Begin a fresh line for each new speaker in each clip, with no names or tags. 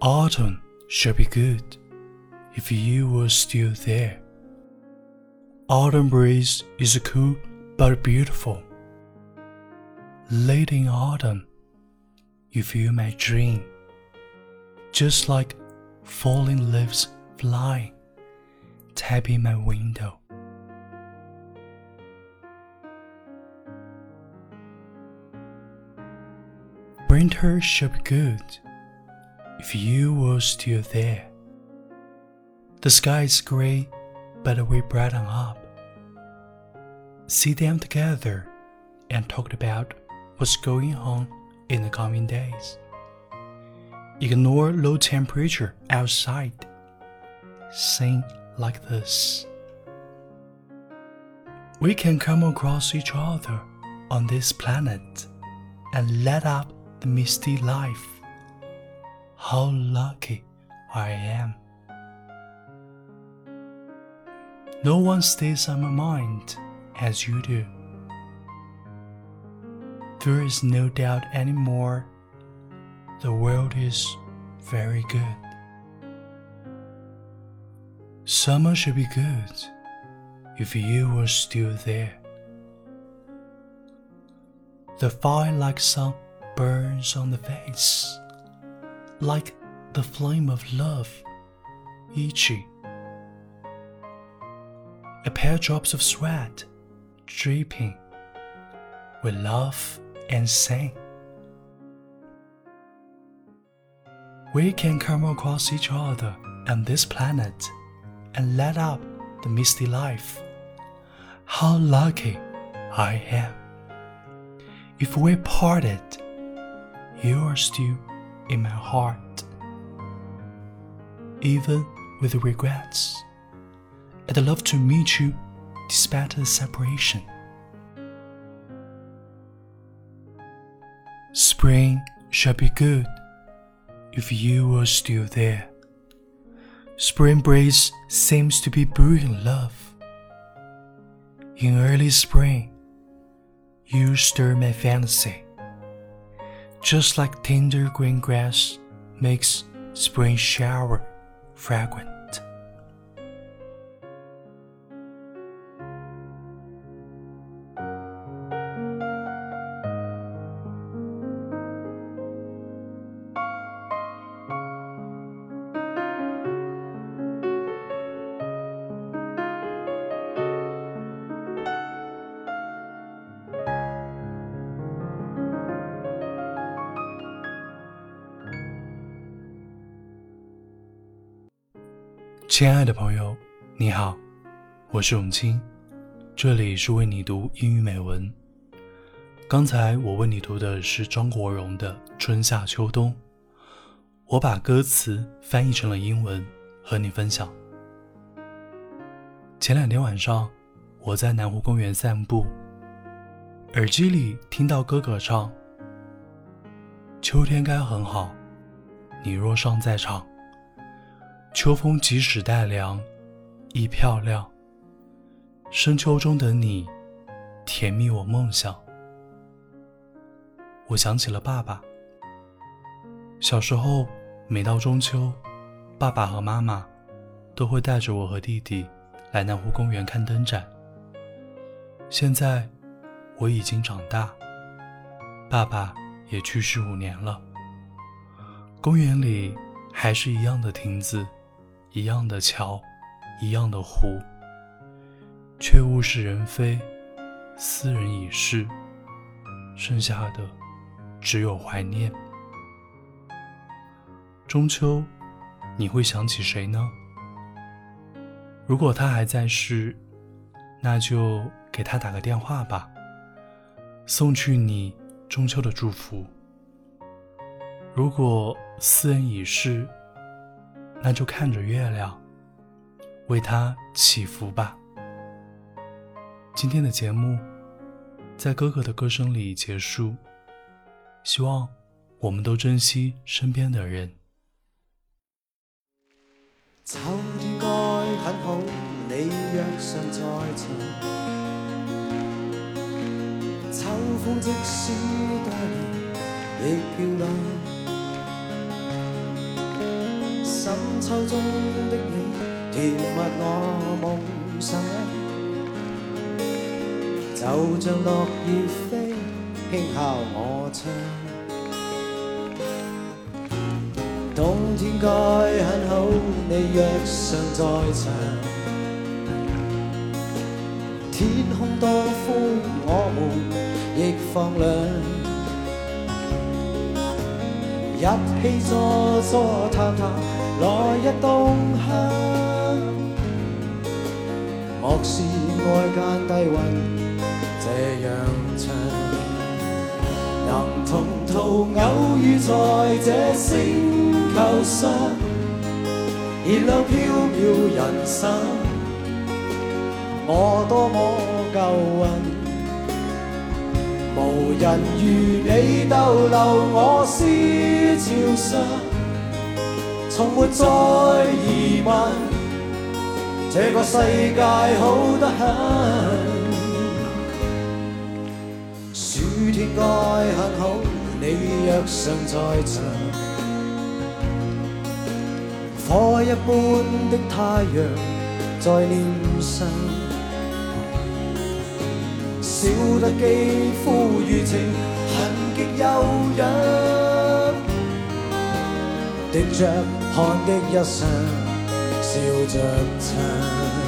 Autumn should be good if you were still there. Autumn breeze is cool but beautiful. Late in autumn, you feel my dream, just like falling leaves flying, tapping my window. Winter should be good if you were still there. The sky is gray, but we brighten up. See them together and talk about what's going on in the coming days. Ignore low temperature outside. Sing like this. We can come across each other on this planet and let up the misty life. How lucky I am. No one stays on my mind as you do. There is no doubt anymore. The world is very good. Summer should be good if you were still there. The fire like sun burns on the face, like the flame of love, Ichi. A pair drops of sweat, dripping. We laugh and sing. We can come across each other on this planet and let up the misty life. How lucky I am. If we parted, you are still in my heart. Even with regrets, I'd love to meet you despite the separation. Spring shall be good if you were still there. Spring breeze seems to be brewing love. In early spring, you stir my fantasy. Just like tender green grass makes spring shower fragrant. 亲爱的朋友，你好，我是永清，这里是为你读英语美文。刚才我为你读的是张国荣的《春夏秋冬》，我把歌词翻译成了英文和你分享。前两天晚上，我在南湖公园散步，耳机里听到哥哥唱：“秋天该很好，你若尚在场。”秋风即使带凉，亦漂亮。深秋中的你，甜蜜我梦想。我想起了爸爸。小时候，每到中秋，爸爸和妈妈都会带着我和弟弟来南湖公园看灯展。现在，我已经长大，爸爸也去世五年了。公园里还是一样的亭子。一样的桥，一样的湖，却物是人非，斯人已逝，剩下的只有怀念。中秋，你会想起谁呢？如果他还在世，那就给他打个电话吧，送去你中秋的祝福。如果斯人已逝，那就看着月亮，为他祈福吧。今天的节目在哥哥的歌声里结束，希望我们都珍惜身边的人。
深秋中的你，甜蜜我梦想。就像落叶飞，轻敲我窗。冬天该很好，你若尚在场。天空多灰，我们亦放亮。一起坐坐谈谈来日动向，莫视外间低温这样长，能同途偶遇在这星球上，燃亮飘渺人生，我多么够运。无人如你逗留我思潮上，从没再疑问，这个世界好得很。暑天该很好，你若尚在场，火一般的太阳在脸上。笑得肌肤如情，痕极柔痒，滴着汗的一双，笑着唱。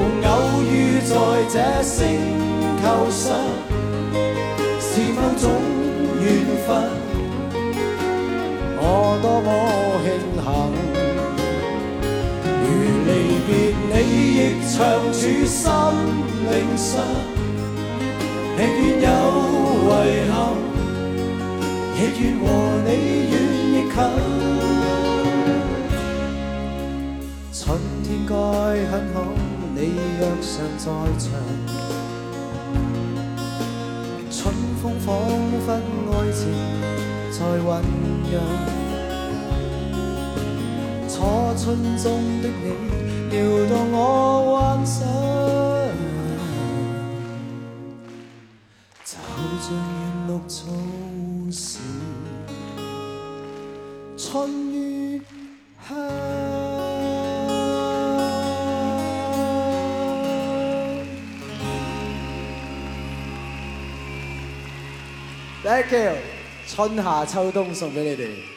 偶遇在这星球上。是某种缘分，我多么庆幸。如离别你，亦长驻心灵上，宁愿有遗憾，亦愿和你远亦近。春天该很好，你若尚在场。春风仿佛爱情在酝酿，初春中的你撩动我幻想，就像原绿草时春雨香。Thank you，春夏秋冬送俾你哋。